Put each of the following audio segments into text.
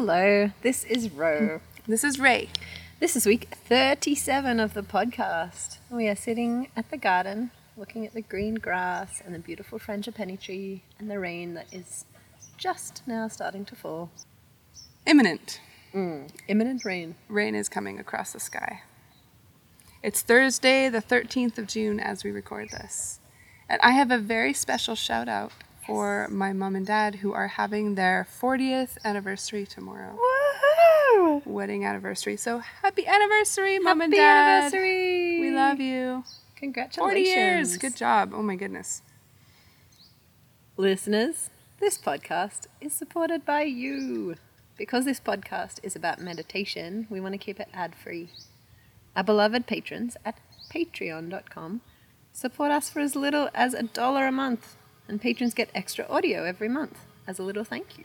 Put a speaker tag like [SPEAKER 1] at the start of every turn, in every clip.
[SPEAKER 1] Hello, this is Ro.
[SPEAKER 2] This is Ray.
[SPEAKER 1] This is week 37 of the podcast. We are sitting at the garden looking at the green grass and the beautiful frangipani tree and the rain that is just now starting to fall.
[SPEAKER 2] Imminent.
[SPEAKER 1] Mm, imminent rain.
[SPEAKER 2] Rain is coming across the sky. It's Thursday, the 13th of June, as we record this. And I have a very special shout out for my mom and dad who are having their 40th anniversary tomorrow.
[SPEAKER 1] Woohoo!
[SPEAKER 2] Wedding anniversary. So happy anniversary, mom and
[SPEAKER 1] Happy
[SPEAKER 2] dad.
[SPEAKER 1] anniversary!
[SPEAKER 2] We love you. Congratulations. 40
[SPEAKER 1] Congratulations.
[SPEAKER 2] years. Good job. Oh my goodness.
[SPEAKER 1] Listeners, this podcast is supported by you. Because this podcast is about meditation, we want to keep it ad free. Our beloved patrons at patreon.com support us for as little as a dollar a month, and patrons get extra audio every month as a little thank you.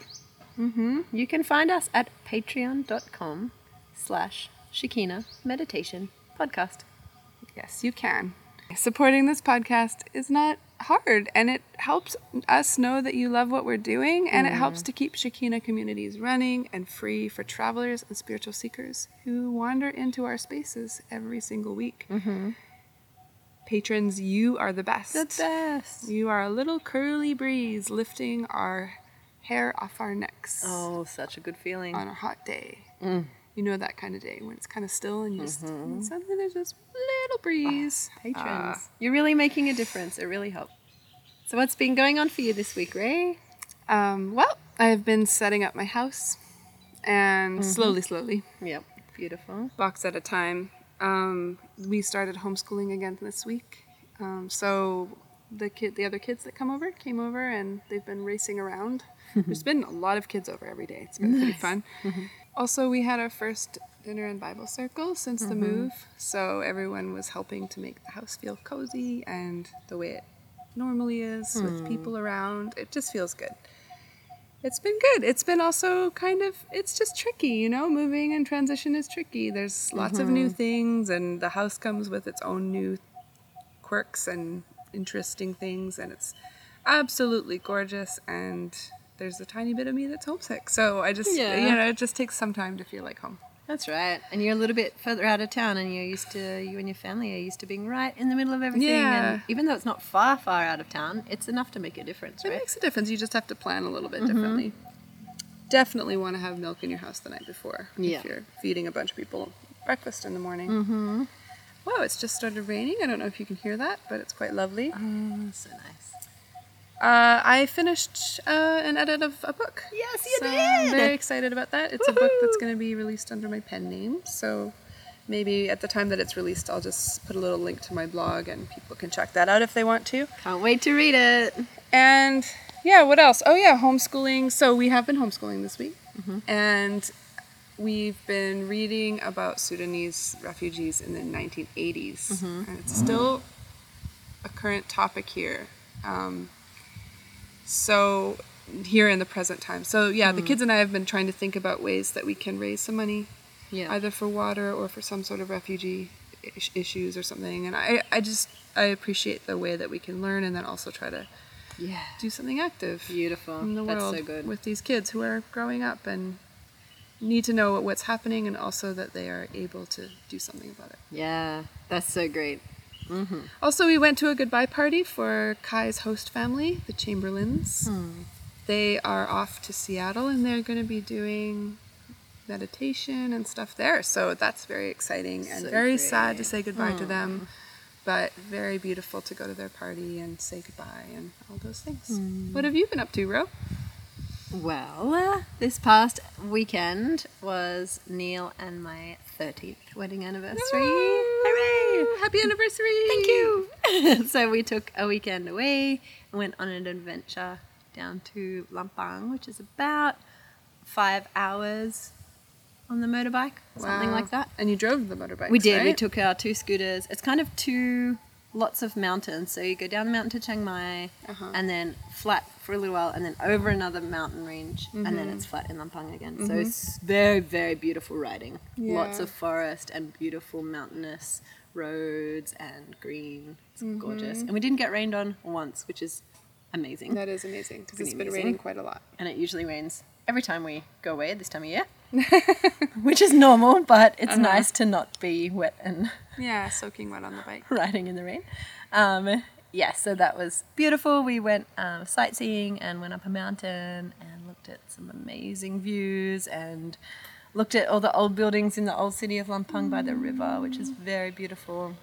[SPEAKER 2] Mm-hmm.
[SPEAKER 1] You can find us at patreon.com slash Shekinah Meditation Podcast.
[SPEAKER 2] Yes, you can. Supporting this podcast is not hard and it helps us know that you love what we're doing and it helps to keep Shekinah communities running and free for travelers and spiritual seekers who wander into our spaces every single week. Patrons, you are the best.
[SPEAKER 1] The best.
[SPEAKER 2] You are a little curly breeze lifting our hair off our necks
[SPEAKER 1] Oh, such a good feeling.
[SPEAKER 2] on a hot day.
[SPEAKER 1] Mm.
[SPEAKER 2] You know that kind of day when it's kind of still and you just and suddenly there's this little breeze.
[SPEAKER 1] Patrons,
[SPEAKER 2] Ah.
[SPEAKER 1] you're really making a difference. It really helps. So, what's been going on for you this week, Ray?
[SPEAKER 2] Um, well, I've been setting up my house and slowly, slowly,
[SPEAKER 1] Yep, beautiful.
[SPEAKER 2] box at a time. Um, we started homeschooling again this week. Um, so the kid, the other kids that come over came over and they've been racing around. There's been a lot of kids over every day. It's been pretty fun. Also, we had our first dinner and Bible circle since the move. So everyone was helping to make the house feel cozy and the way it normally is with people around. It just feels good. It's been good. It's been also kind of, it's just tricky, you know? Moving and transition is tricky. There's lots of new mm-hmm. things, and the house comes with its own new quirks and interesting things, and it's absolutely gorgeous. And there's a tiny bit of me that's homesick. So I just,
[SPEAKER 1] Yeah.
[SPEAKER 2] you know, it just takes some time to feel like home.
[SPEAKER 1] That's right. And you're a little bit further out of town, and you're used to you and your family are used to being right in the middle of everything.
[SPEAKER 2] Yeah.
[SPEAKER 1] And even though it's not far, far out of town, it's enough to make a difference,
[SPEAKER 2] It
[SPEAKER 1] right?
[SPEAKER 2] makes a difference. You just have to plan a little bit
[SPEAKER 1] Mm-hmm.
[SPEAKER 2] differently. Definitely want to have milk in your house the night before
[SPEAKER 1] Yeah.
[SPEAKER 2] if you're feeding a bunch of people breakfast in the morning. Mm-hmm. Wow, it's just started raining. I don't know if you can hear that, but it's quite lovely.
[SPEAKER 1] Oh, so nice.
[SPEAKER 2] Uh, I finished uh, an edit of a book.
[SPEAKER 1] Yes, you
[SPEAKER 2] so
[SPEAKER 1] did!
[SPEAKER 2] I'm very excited about that. It's a book that's going to be released under my pen name. So maybe at the time that it's released, I'll just put a little link to my blog and people can check that out if they want to.
[SPEAKER 1] Can't wait to read it.
[SPEAKER 2] And yeah, what else? Oh yeah, homeschooling. So we have been homeschooling this week, and we've been reading about Sudanese refugees in the 1980s, and it's still a current topic here. Um, so here in the present time. So yeah, the hmm. kids and I have been trying to think about ways that we can raise some money
[SPEAKER 1] Yeah.
[SPEAKER 2] either for water or for some sort of refugee is- issues or something. And I, I just I appreciate the way that we can learn and then also try to
[SPEAKER 1] yeah.
[SPEAKER 2] do something active
[SPEAKER 1] Beautiful.
[SPEAKER 2] in the
[SPEAKER 1] That's
[SPEAKER 2] world
[SPEAKER 1] so good.
[SPEAKER 2] with these kids who are growing up and need to know what's happening and also that they are able to do something about it.
[SPEAKER 1] yeah, that's so great.
[SPEAKER 2] Also, we went to a goodbye party for Kai's host family, the Chamberlains.
[SPEAKER 1] Hmm.
[SPEAKER 2] They are off to Seattle and they're going to be doing meditation and stuff there. So that's very exciting and
[SPEAKER 1] So
[SPEAKER 2] very sad to say goodbye to them, but very beautiful to go to their party and say goodbye and all those things.
[SPEAKER 1] Hmm.
[SPEAKER 2] What have you been up to, Ro?
[SPEAKER 1] Well, uh, this past weekend was Neil and my 30th wedding anniversary. Hooray!
[SPEAKER 2] Happy anniversary!
[SPEAKER 1] Thank you. so we took a weekend away and went on an adventure down to Lampang, which is about five hours on the motorbike, something
[SPEAKER 2] Wow.
[SPEAKER 1] like that.
[SPEAKER 2] And you drove the motorbike.
[SPEAKER 1] We did. We took our two scooters. It's kind of two lots of mountains. So you go down the mountain to Chiang Mai
[SPEAKER 2] Uh-huh.
[SPEAKER 1] and then flat for a little while and then over another mountain range and
[SPEAKER 2] Mm-hmm.
[SPEAKER 1] then it's flat in Lampang again. So it's very, very beautiful riding. Lots of forest and beautiful mountainous roads and green. It's gorgeous. And we didn't get rained on once, which is amazing.
[SPEAKER 2] That is amazing because it's been
[SPEAKER 1] amazing.
[SPEAKER 2] raining quite a lot.
[SPEAKER 1] and it usually rains every time we go away this time of year, which is normal, but it's
[SPEAKER 2] Uh-huh.
[SPEAKER 1] nice to not be wet and
[SPEAKER 2] Yeah, soaking wet on the bike.
[SPEAKER 1] riding in the rain. Um, yeah, so that was beautiful. We went um, sightseeing and went up a mountain and looked at some amazing views and looked at all the old buildings in the old city of Lampang by the river, which is very beautiful.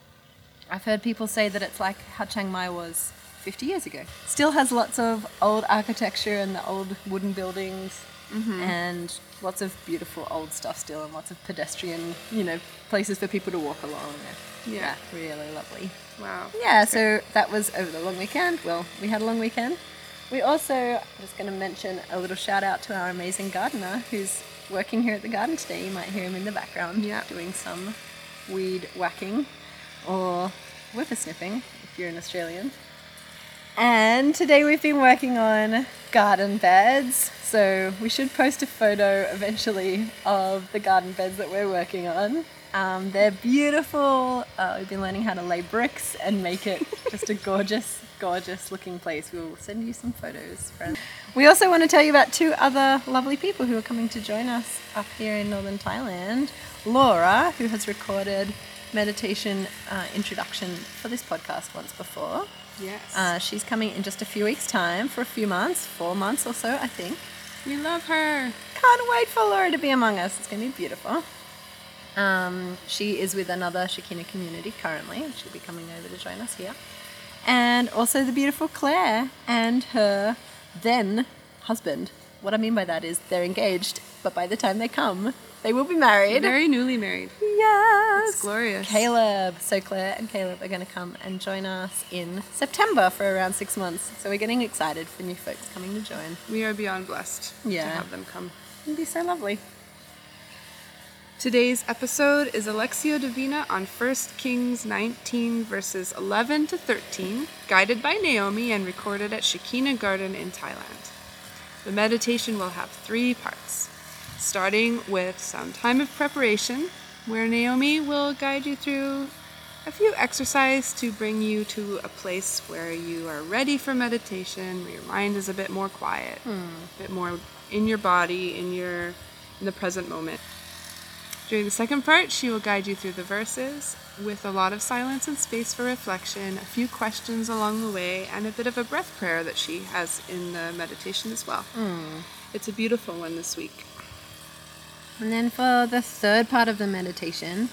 [SPEAKER 1] I've heard people say that it's like how Chiang Mai was 50 years ago. Still has lots of old architecture and the old wooden buildings mm-hmm. and lots of beautiful old stuff still and lots of pedestrian, you know, places for people to walk along.
[SPEAKER 2] Yeah.
[SPEAKER 1] really lovely.
[SPEAKER 2] Wow.
[SPEAKER 1] Yeah, so that was over the long weekend. Well, we had a long weekend. We also, I'm just going to mention a little shout out to our amazing gardener who's working here at the garden today. You might hear him in the background
[SPEAKER 2] Yeah.
[SPEAKER 1] doing some weed whacking or whippersnipping if you're an Australian. And today we've been working on garden beds. So we should post a photo eventually of the garden beds that we're working on. Um, they're beautiful. Uh, we've been learning how to lay bricks and make it just a gorgeous, gorgeous looking place. We'll send you some photos, friends. We also want to tell you about two other lovely people who are coming to join us up here in northern Thailand. Laura, who has recorded meditation uh, introduction for this podcast once before.
[SPEAKER 2] Yes.
[SPEAKER 1] Uh, she's coming in just a few weeks' time for a few months, four months or so, I think.
[SPEAKER 2] we love her.
[SPEAKER 1] Can't wait for Laura to be among us. It's going to be beautiful. Um, she is with another Shekinah community currently. and She'll be coming over to join us here. And also the beautiful Claire and her then husband. What I mean by that is they're engaged, but by the time they come, they will be married.
[SPEAKER 2] Very newly married.
[SPEAKER 1] Yes.
[SPEAKER 2] It's glorious.
[SPEAKER 1] Caleb. So Claire and Caleb are going to come and join us in September for around six months. So we're getting excited for new folks coming to join.
[SPEAKER 2] We are beyond blessed to have them come.
[SPEAKER 1] It'll be so lovely.
[SPEAKER 2] Today's episode is a Lectio Divina on 1 Kings 19, verses 11 to 13, guided by Naomi and recorded at Shekinah Garden in Thailand. The meditation will have three parts, starting with some time of preparation, where Naomi will guide you through a few exercises to bring you to a place where you are ready for meditation, where your mind is a bit more quiet, hmm. a bit more in your body, in your in the present moment. During the second part, she will guide you through the verses with a lot of silence and space for reflection, a few questions along the way, and a bit of a breath prayer that she has in the meditation as well. It's a beautiful one this week.
[SPEAKER 1] And then for the third part of the meditation,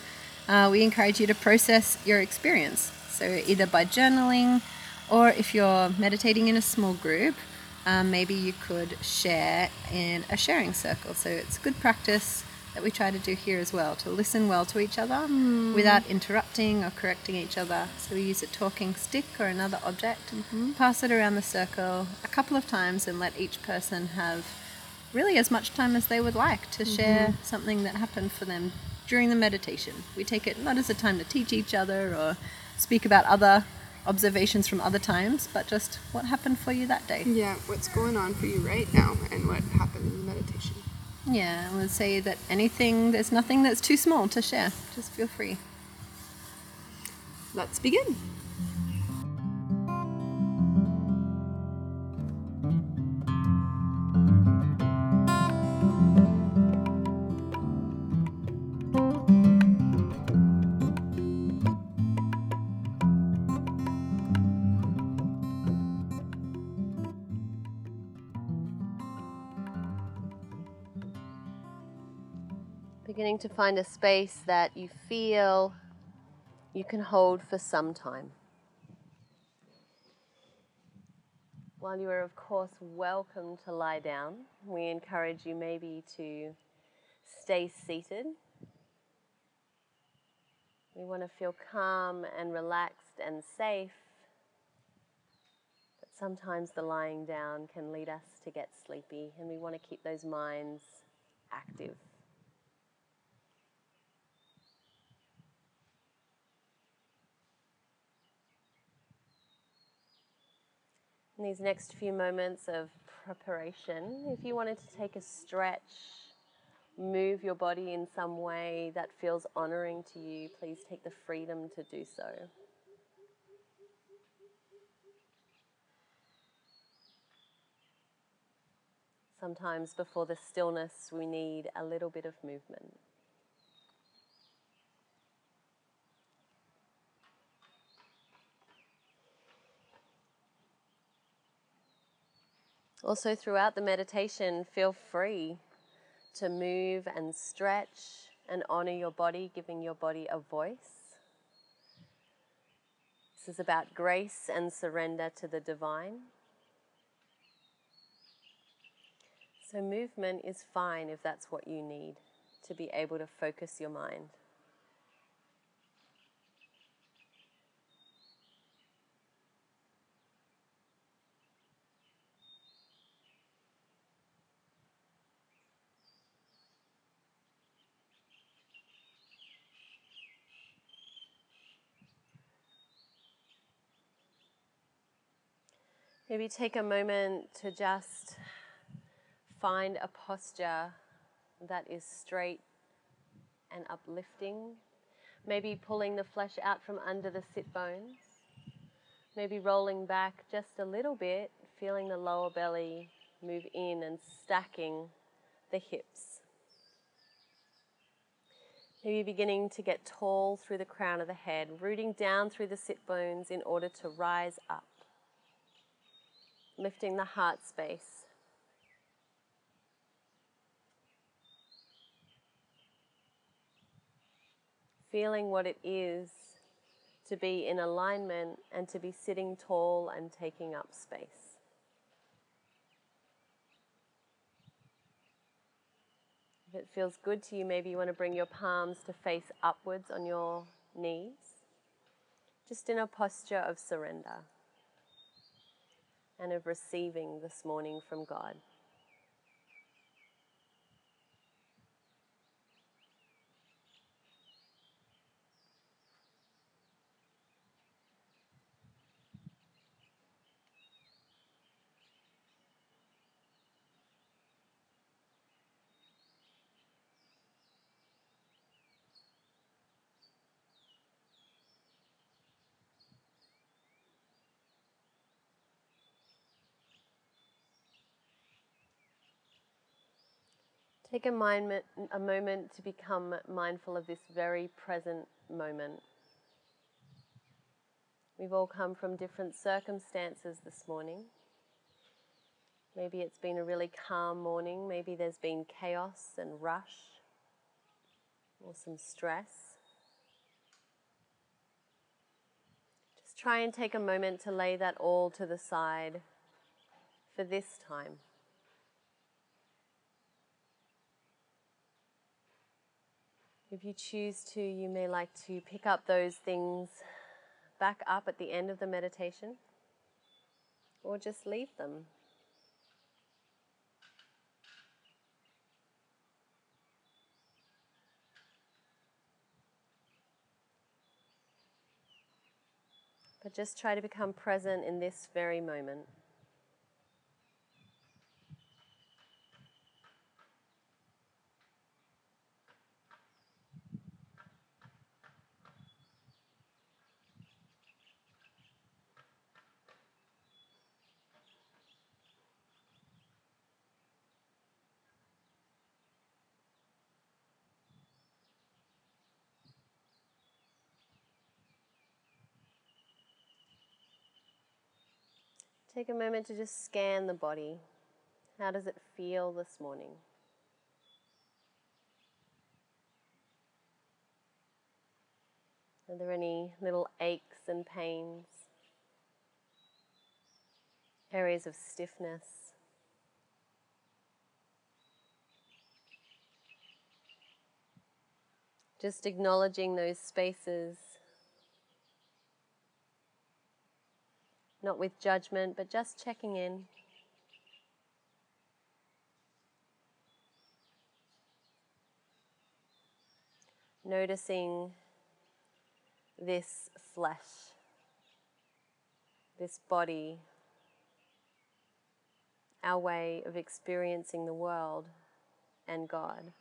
[SPEAKER 1] uh, we encourage you to process your experience. So either by journaling, or if you're meditating in a small group, um, maybe you could share in a sharing circle. So it's good practice that we try to do here as well to listen well to each other hmm. without interrupting or correcting each other. So we use a talking stick or another object, and mm-hmm. pass it around the circle a couple of times, and let each person have really as much time as they would like to mm-hmm. share something that happened for them during the meditation. We take it not as a time to teach each other or speak about other observations from other times, but just what happened for you that day.
[SPEAKER 2] Yeah, what's going on for you right now and what happened in the meditation.
[SPEAKER 1] Yeah, I would say that anything, there's nothing that's too small to share. Just feel free.
[SPEAKER 2] Let's begin.
[SPEAKER 3] Beginning to find a space that you feel you can hold for some time. While you are, of course, welcome to lie down, we encourage you maybe to stay seated We want to feel calm and relaxed and safe. But sometimes the lying down can lead us to get sleepy, and we want to keep those minds active. In these next few moments of preparation, if you wanted to take a stretch, move your body in some way that feels honoring to you, please take the freedom to do so. Sometimes before the stillness, we need a little bit of movement. Also, throughout the meditation, feel free to move and stretch and honor your body, giving your body a voice. This is about grace and surrender to the divine. So, movement is fine if that's what you need to be able to focus your mind. Maybe take a moment to just find a posture that is straight and uplifting. Maybe pulling the flesh out from under the sit bones. Maybe rolling back just a little bit, feeling the lower belly move in and stacking the hips. Maybe beginning to get tall through the crown of the head, rooting down through the sit bones in order to rise up lifting the heart space. Feeling what it is to be in alignment and to be sitting tall and taking up space. If it feels good to you, maybe you want to bring your palms to face upwards on your knees, just in a posture of surrender and of receiving this morning from God. Take a, mind, a moment to become mindful of this very present moment. We've all come from different circumstances this morning. Maybe it's been a really calm morning, maybe there's been chaos and rush or some stress. Just try and take a moment to lay that all to the side for this time. If you choose to, you may like to pick up those things back up at the end of the meditation or just leave them. But just try to become present in this very moment. Take a moment to just scan the body. How does it feel this morning? Are there any little aches and pains? Areas of stiffness? Just acknowledging those spaces, not with judgment, but just checking in. Noticing this flesh, this body, our way of experiencing the world and God.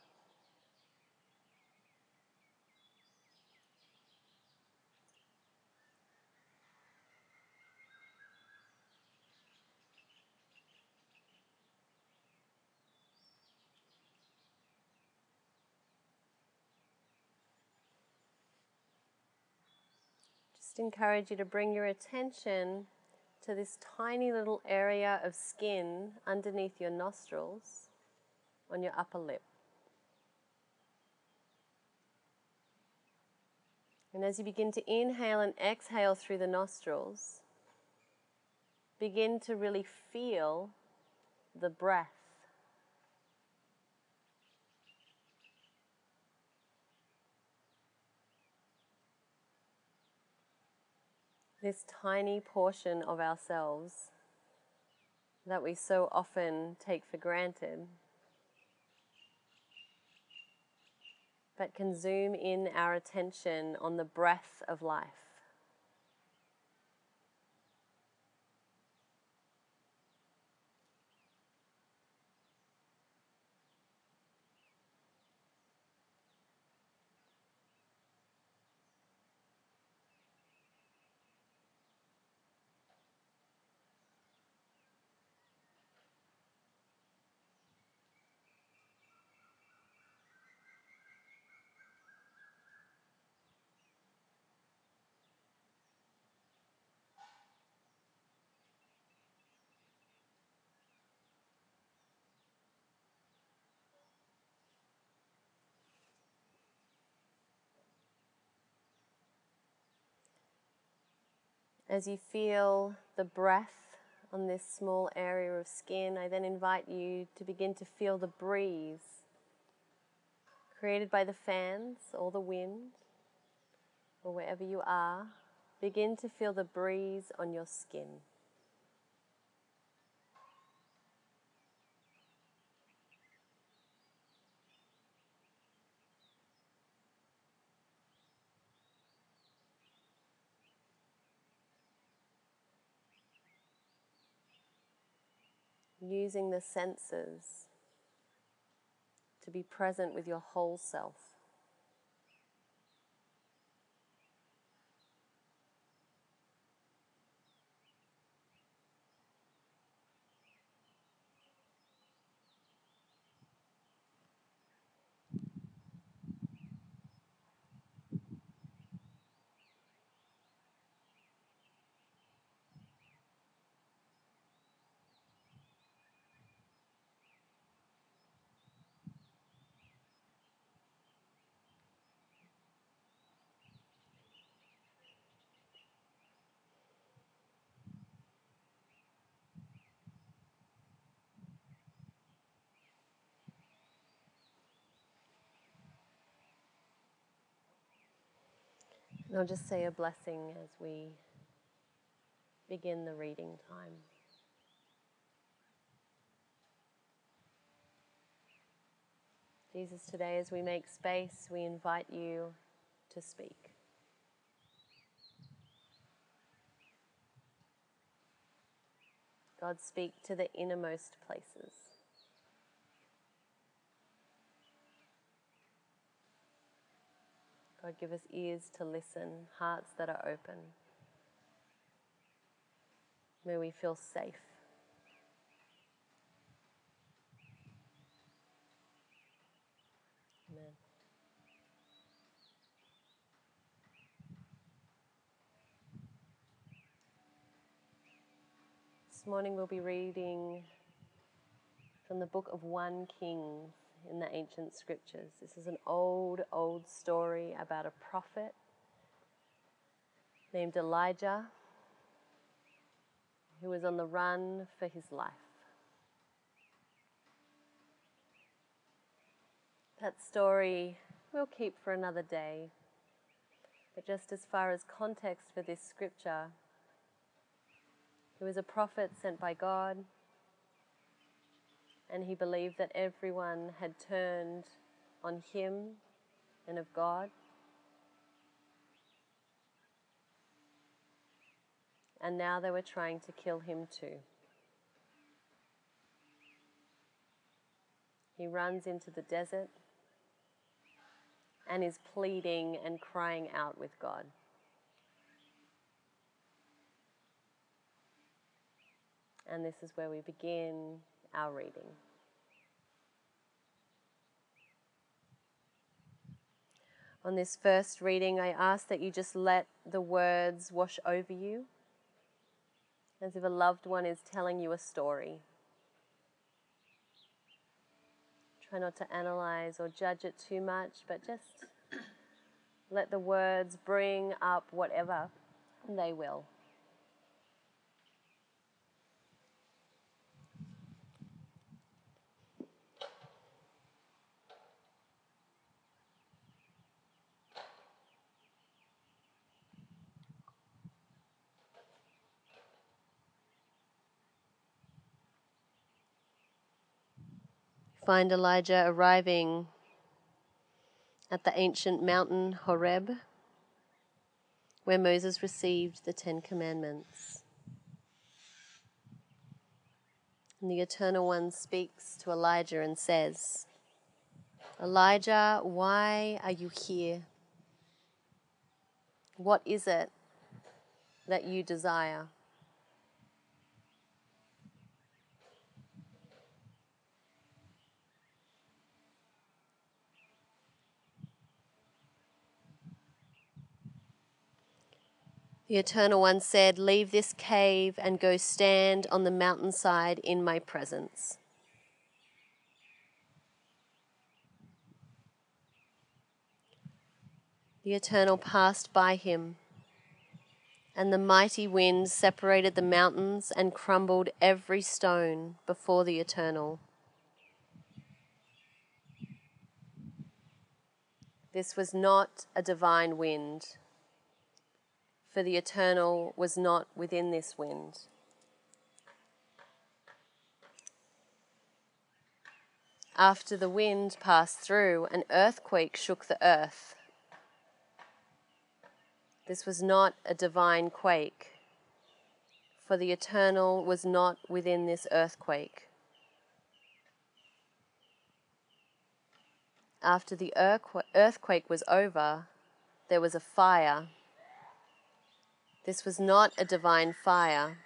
[SPEAKER 3] Encourage you to bring your attention to this tiny little area of skin underneath your nostrils on your upper lip. And as you begin to inhale and exhale through the nostrils, begin to really feel the breath. This tiny portion of ourselves that we so often take for granted. but can zoom in our attention on the breath of life. As you feel the breath on this small area of skin, I then invite you to begin to feel the breeze created by the fans or the wind or wherever you are. Begin to feel the breeze on your skin. Using the senses to be present with your whole self. And I'll just say a blessing as we begin the reading time. Jesus, today as we make space, we invite you to speak. God, speak to the innermost places. God, give us ears to listen, hearts that are open. May we feel safe. Amen. This morning we'll be reading from the book of 1 Kings in the ancient scriptures. This is an old, old story about a prophet named Elijah who was on the run for his life. That story we'll keep for another day. But just as far as context for this scripture, he was a prophet sent by God, and he believed that everyone had turned on him and of God. And now they were trying to kill him too. He runs into the desert and is pleading and crying out with God. And this is where we begin our reading. On this first reading, I ask that you just let the words wash over you as if a loved one is telling you a story. Try not to analyze or judge it too much, but just let the words bring up whatever they will. Find Elijah arriving at the ancient mountain Horeb, where Moses received the Ten Commandments. And the Eternal One speaks to Elijah and says, Elijah, why are you here? What is it that you desire? The Eternal One said, Leave this cave and go stand on the mountainside in my presence. The Eternal passed by him, and the mighty wind separated the mountains and crumbled every stone before the Eternal. This was not a divine wind for the eternal was not within this wind. After the wind passed through, an earthquake shook the earth. This was not a divine quake, for the eternal was not within this earthquake. After the earthquake was over, there was a fire this was not a divine fire,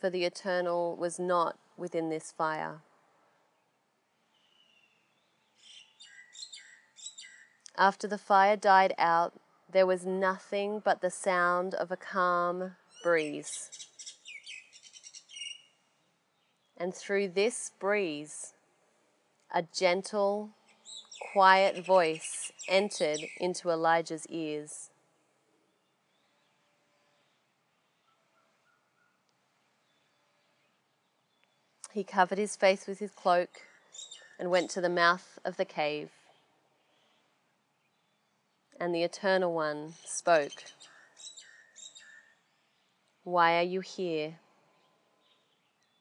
[SPEAKER 3] for the eternal was not within this fire. After the fire died out, there was nothing but the sound of a calm breeze. And through this breeze, a gentle, quiet voice entered into Elijah's ears. He covered his face with his cloak and went to the mouth of the cave. And the Eternal One spoke Why are you here?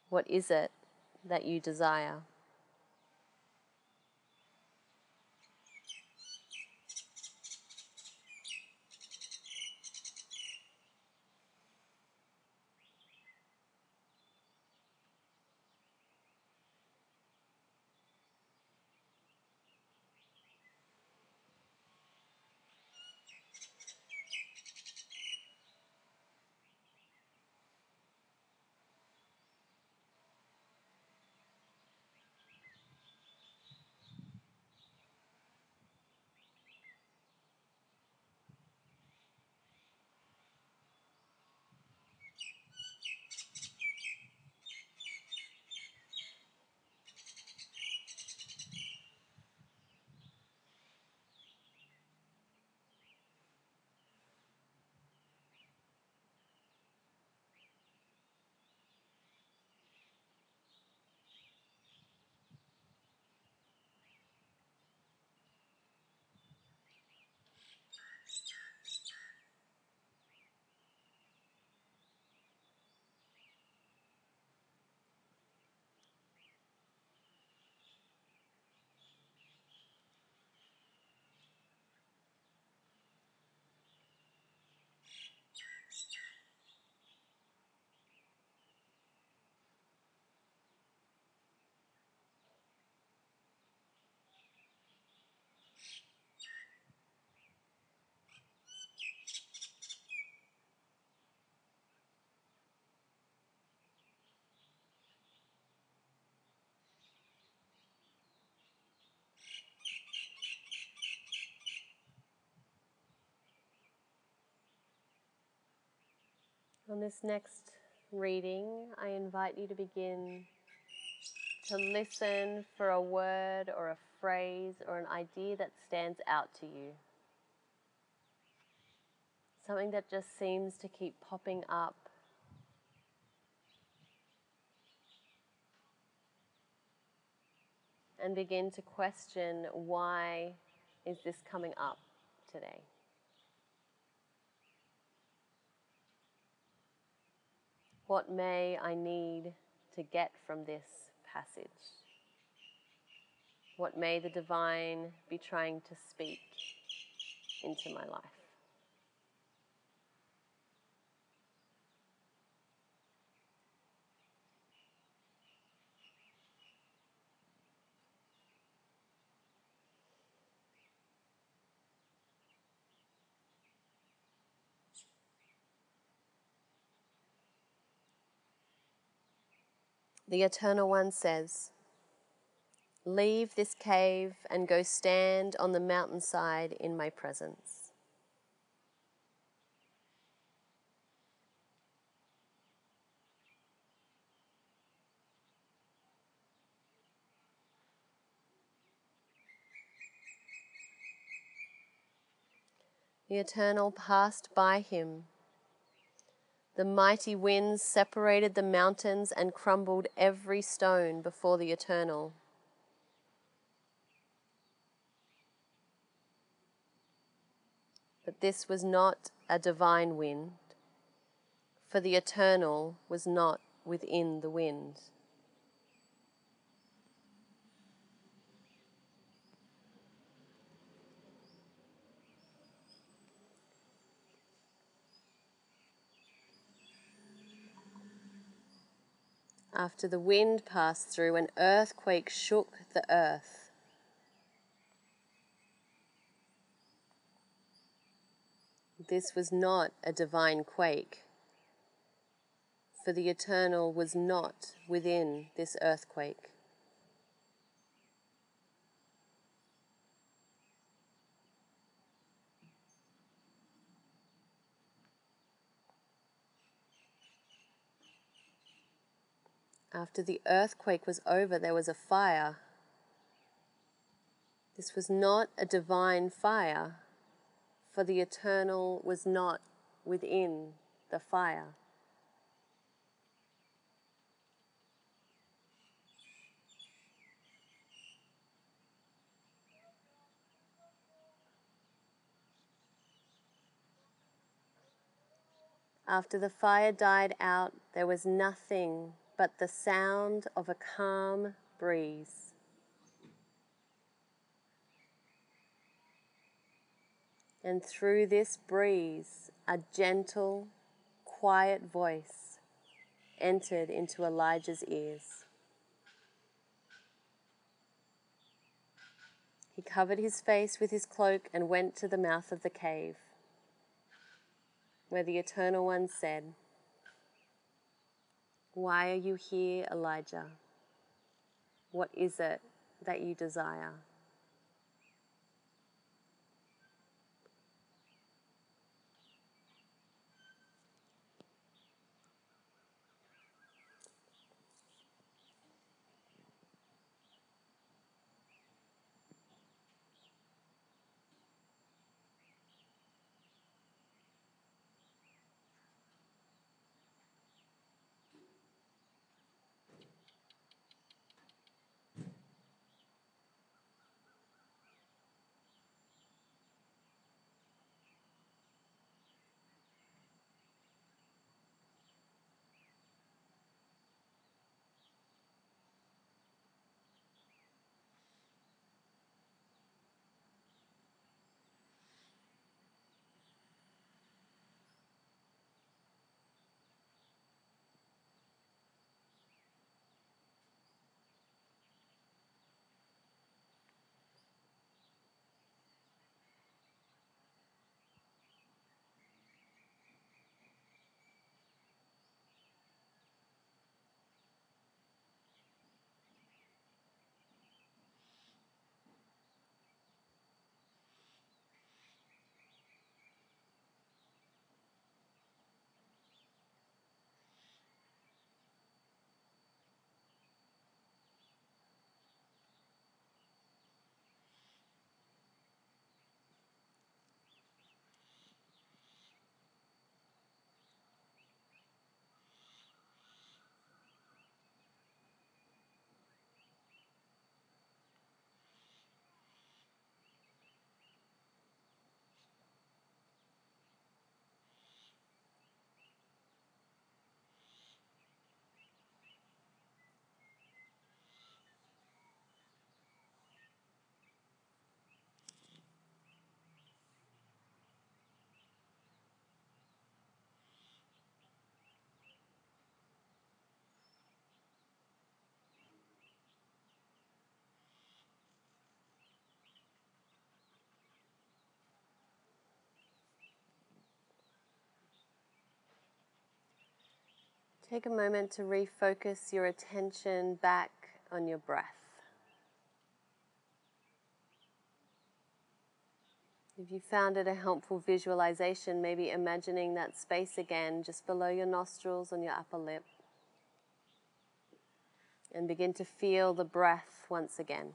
[SPEAKER 3] What is it that you desire? On this next reading, I invite you to begin to listen for a word or a phrase or an idea that stands out to you. Something that just seems to keep popping up. And begin to question why is this coming up today? What may I need to get from this passage? What may the divine be trying to speak into my life? The Eternal One says, Leave this cave and go stand on the mountainside in my presence. The Eternal passed by him. The mighty winds separated the mountains and crumbled every stone before the Eternal. But this was not a divine wind, for the Eternal was not within the wind. After the wind passed through, an earthquake shook the earth. This was not a divine quake, for the Eternal was not within this earthquake. After the earthquake was over, there was a fire. This was not a divine fire, for the eternal was not within the fire. After the fire died out, there was nothing but the sound of a calm breeze. And through this breeze, a gentle, quiet voice entered into Elijah's ears. He covered his face with his cloak and went to the mouth of the cave, where the Eternal One said, Why are you here, Elijah? What is it that you desire? Take a moment to refocus your attention back on your breath. If you found it a helpful visualization, maybe imagining that space again just below your nostrils on your upper lip. And begin to feel the breath once again.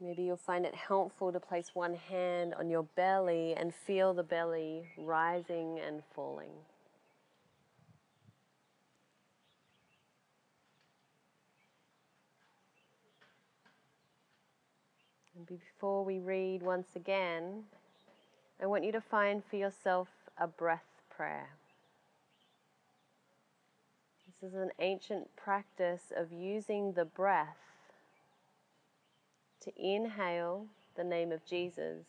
[SPEAKER 3] Maybe you'll find it helpful to place one hand on your belly and feel the belly rising and falling. And before we read once again, I want you to find for yourself a breath prayer. This is an ancient practice of using the breath to inhale the name of Jesus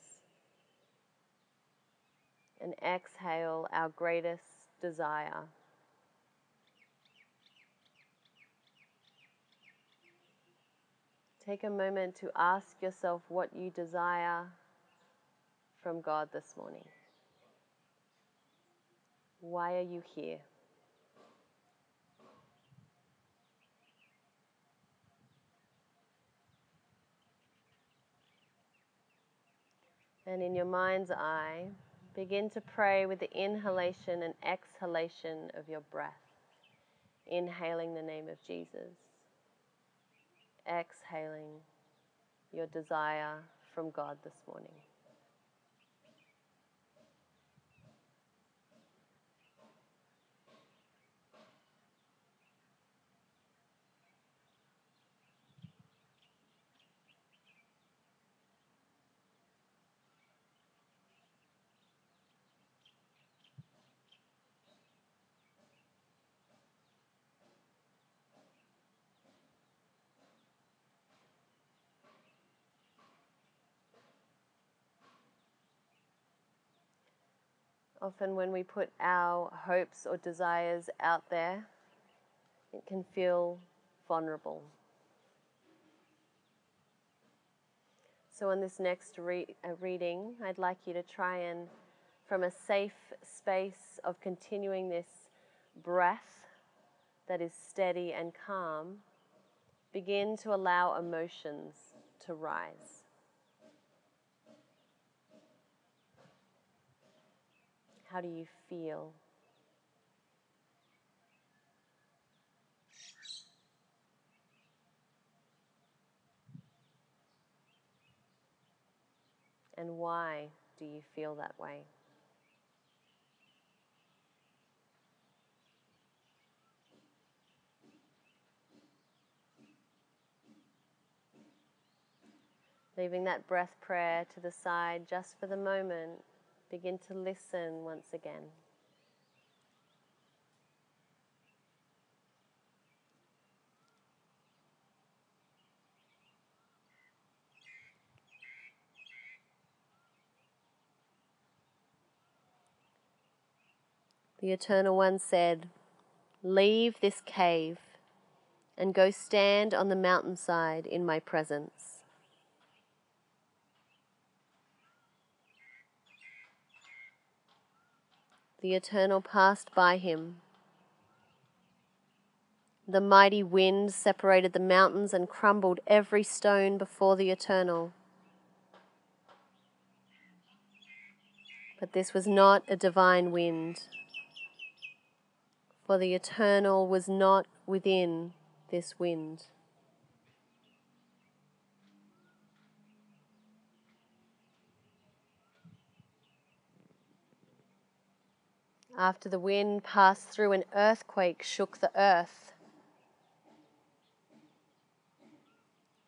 [SPEAKER 3] and exhale our greatest desire. Take a moment to ask yourself what you desire from God this morning. Why are you here? And in your mind's eye, begin to pray with the inhalation and exhalation of your breath. Inhaling the name of Jesus, exhaling your desire from God this morning. Often, when we put our hopes or desires out there, it can feel vulnerable. So, in this next re- uh, reading, I'd like you to try and, from a safe space of continuing this breath that is steady and calm, begin to allow emotions to rise. How do you feel? And why do you feel that way? Leaving that breath prayer to the side just for the moment begin to listen once again. The Eternal One said, Leave this cave and go stand on the mountainside in my presence. The Eternal passed by him. The mighty wind separated the mountains and crumbled every stone before the Eternal. But this was not a divine wind, for the Eternal was not within this wind. After the wind passed through, an earthquake shook the earth.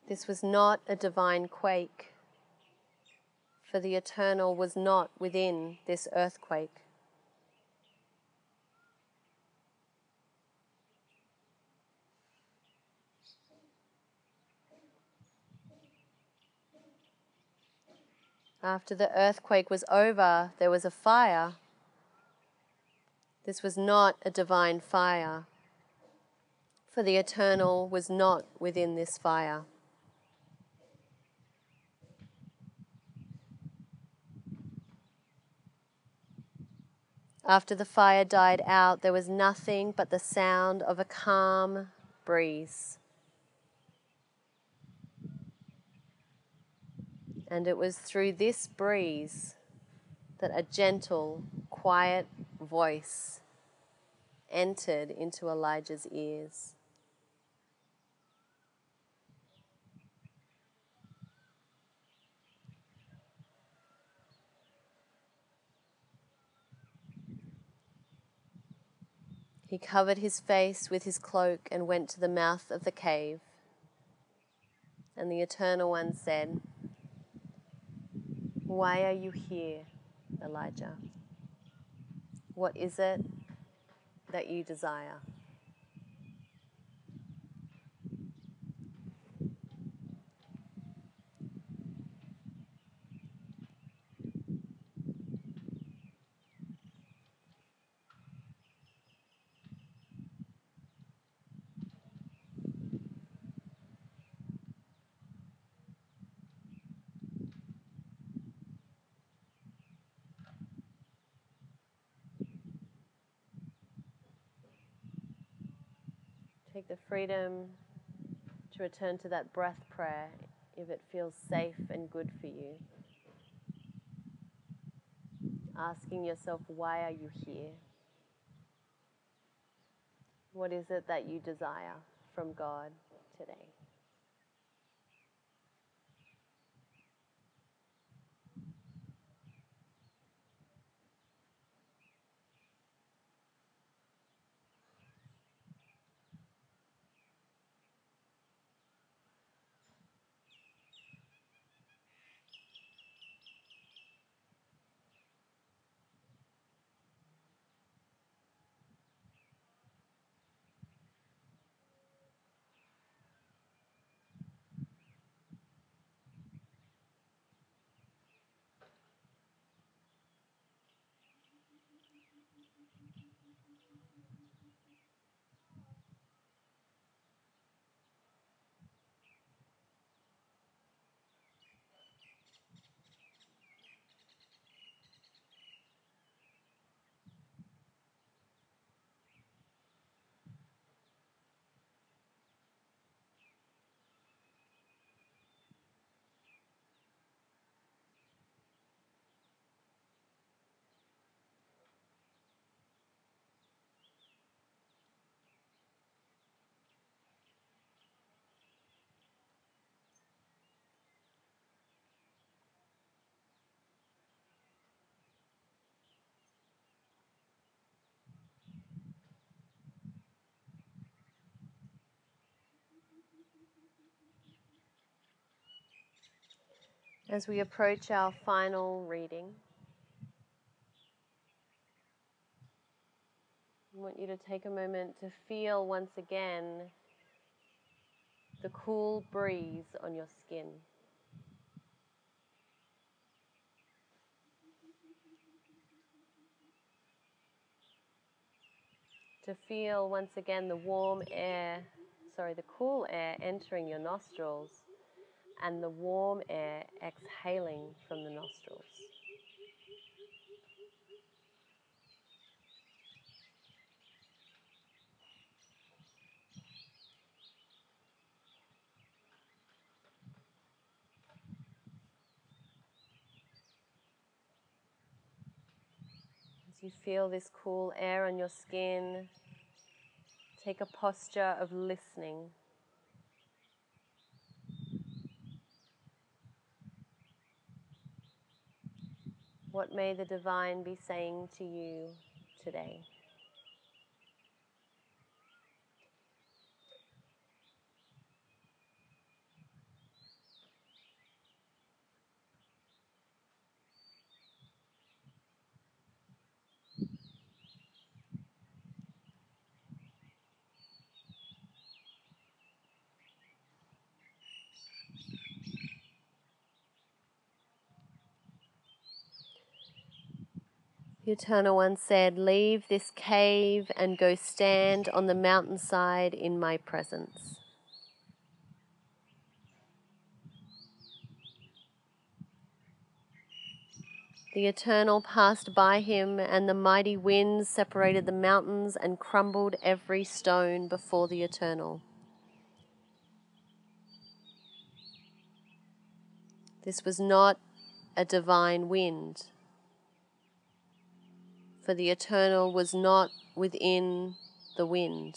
[SPEAKER 3] This was not a divine quake, for the eternal was not within this earthquake. After the earthquake was over, there was a fire. This was not a divine fire, for the eternal was not within this fire. After the fire died out, there was nothing but the sound of a calm breeze. And it was through this breeze that a gentle, quiet voice entered into Elijah's ears. He covered his face with his cloak and went to the mouth of the cave. And the Eternal One said, Why are you here, Elijah? What is it that you desire? Take the freedom to return to that breath prayer if it feels safe and good for you. Asking yourself, why are you here? What is it that you desire from God today? As we approach our final reading, I want you to take a moment to feel once again the cool breeze on your skin. To feel once again the warm air, sorry, the cool air entering your nostrils and the warm air exhaling from the nostrils. As you feel this cool air on your skin, take a posture of listening. What may the divine be saying to you today? Eternal One said, Leave this cave and go stand on the mountainside in my presence. The Eternal passed by him, and the mighty winds separated the mountains and crumbled every stone before the Eternal. This was not a divine wind, for the Eternal was not within the wind.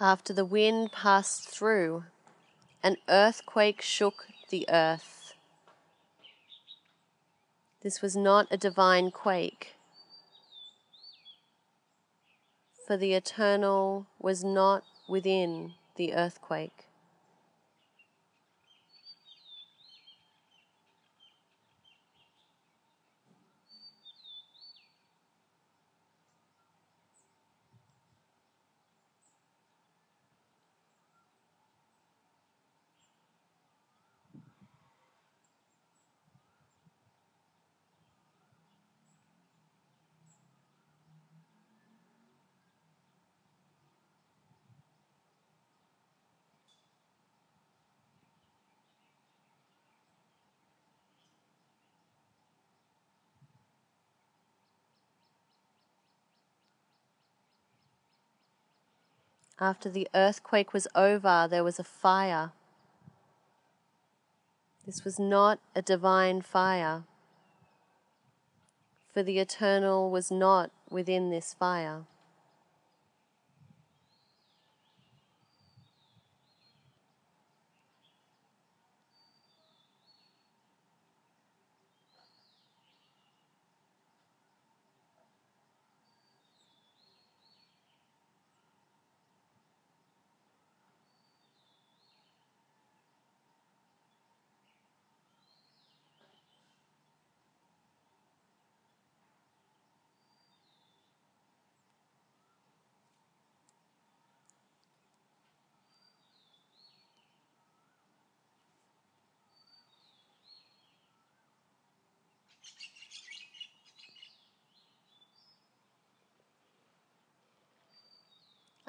[SPEAKER 3] After the wind passed through, an earthquake shook the earth. This was not a divine quake, for the eternal was not within the earthquake. After the earthquake was over, there was a fire. This was not a divine fire, for the eternal was not within this fire.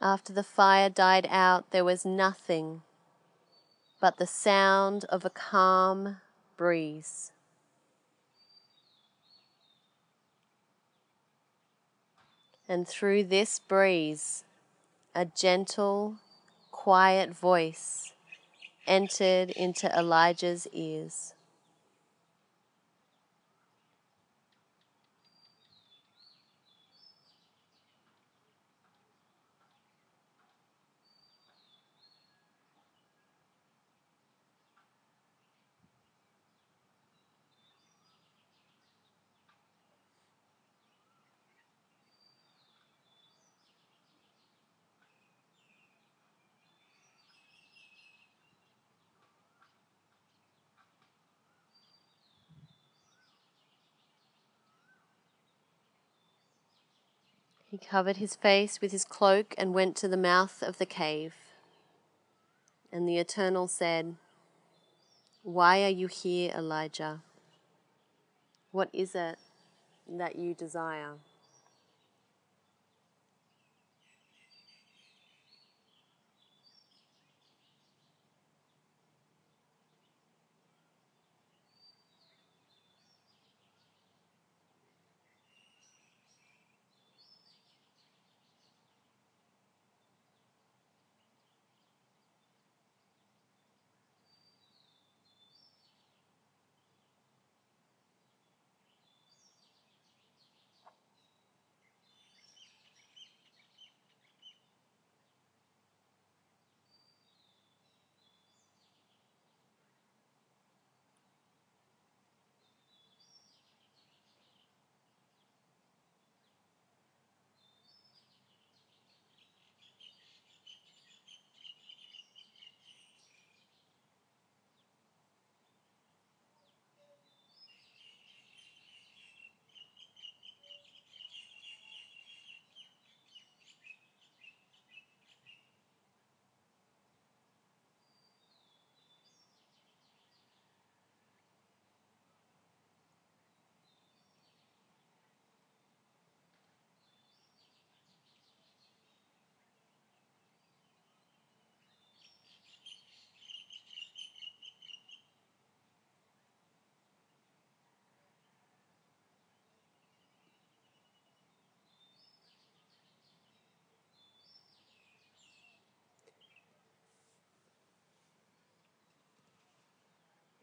[SPEAKER 3] After the fire died out, there was nothing but the sound of a calm breeze. And through this breeze, a gentle, quiet voice entered into Elijah's ears. Covered his face with his cloak and went to the mouth of the cave. And the Eternal said, Why are you here, Elijah? What is it that you desire?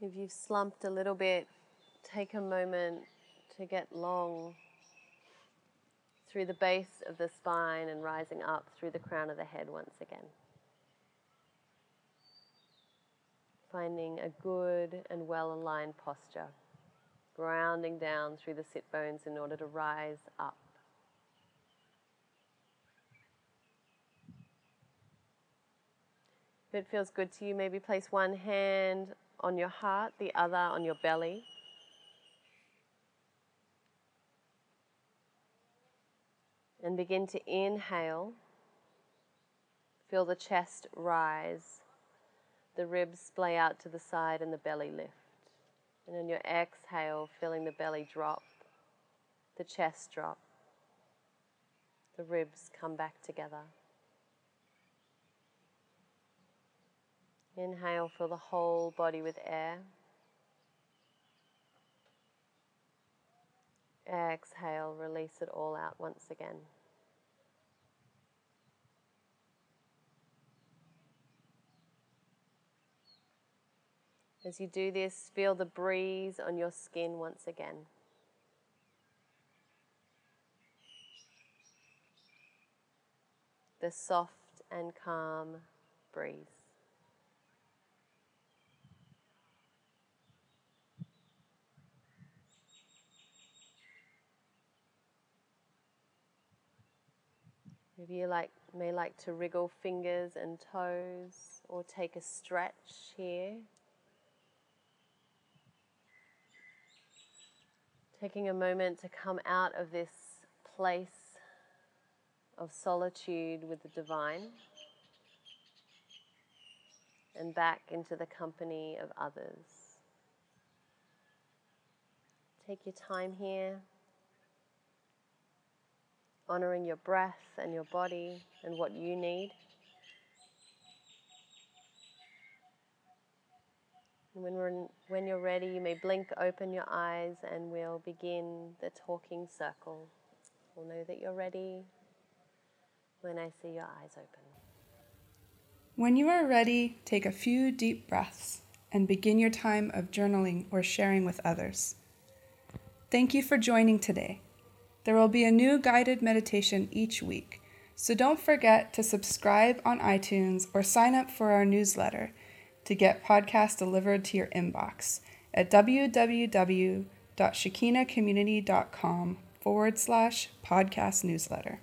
[SPEAKER 3] If you've slumped a little bit, take a moment to get long through the base of the spine and rising up through the crown of the head once again. Finding a good and well aligned posture, grounding down through the sit bones in order to rise up. If it feels good to you, maybe place one hand on your heart, the other on your belly. And begin to inhale. Feel the chest rise, the ribs splay out to the side, and the belly lift. And on your exhale, feeling the belly drop, the chest drop, the ribs come back together. Inhale, fill the whole body with air. Exhale, release it all out once again. As you do this, feel the breeze on your skin once again. The soft and calm breeze. Maybe you like, may like to wriggle fingers and toes or take a stretch here. Taking a moment to come out of this place of solitude with the divine and back into the company of others. Take your time here honoring your breath and your body and what you need. And when, we're when you're ready, you may blink open your eyes and we'll begin the talking circle. We'll know that you're ready when I see your eyes open.
[SPEAKER 2] When you are ready, take a few deep breaths and begin your time of journaling or sharing with others. Thank you for joining today. There will be a new guided meditation each week, so don't forget to subscribe on iTunes or sign up for our newsletter to get podcasts delivered to your inbox at www.shekinahcommunity.com forward slash podcast newsletter.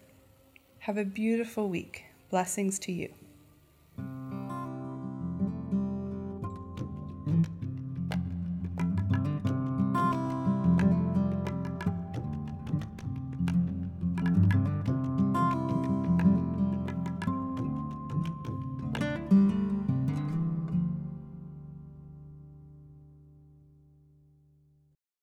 [SPEAKER 2] Have a beautiful week. Blessings to you.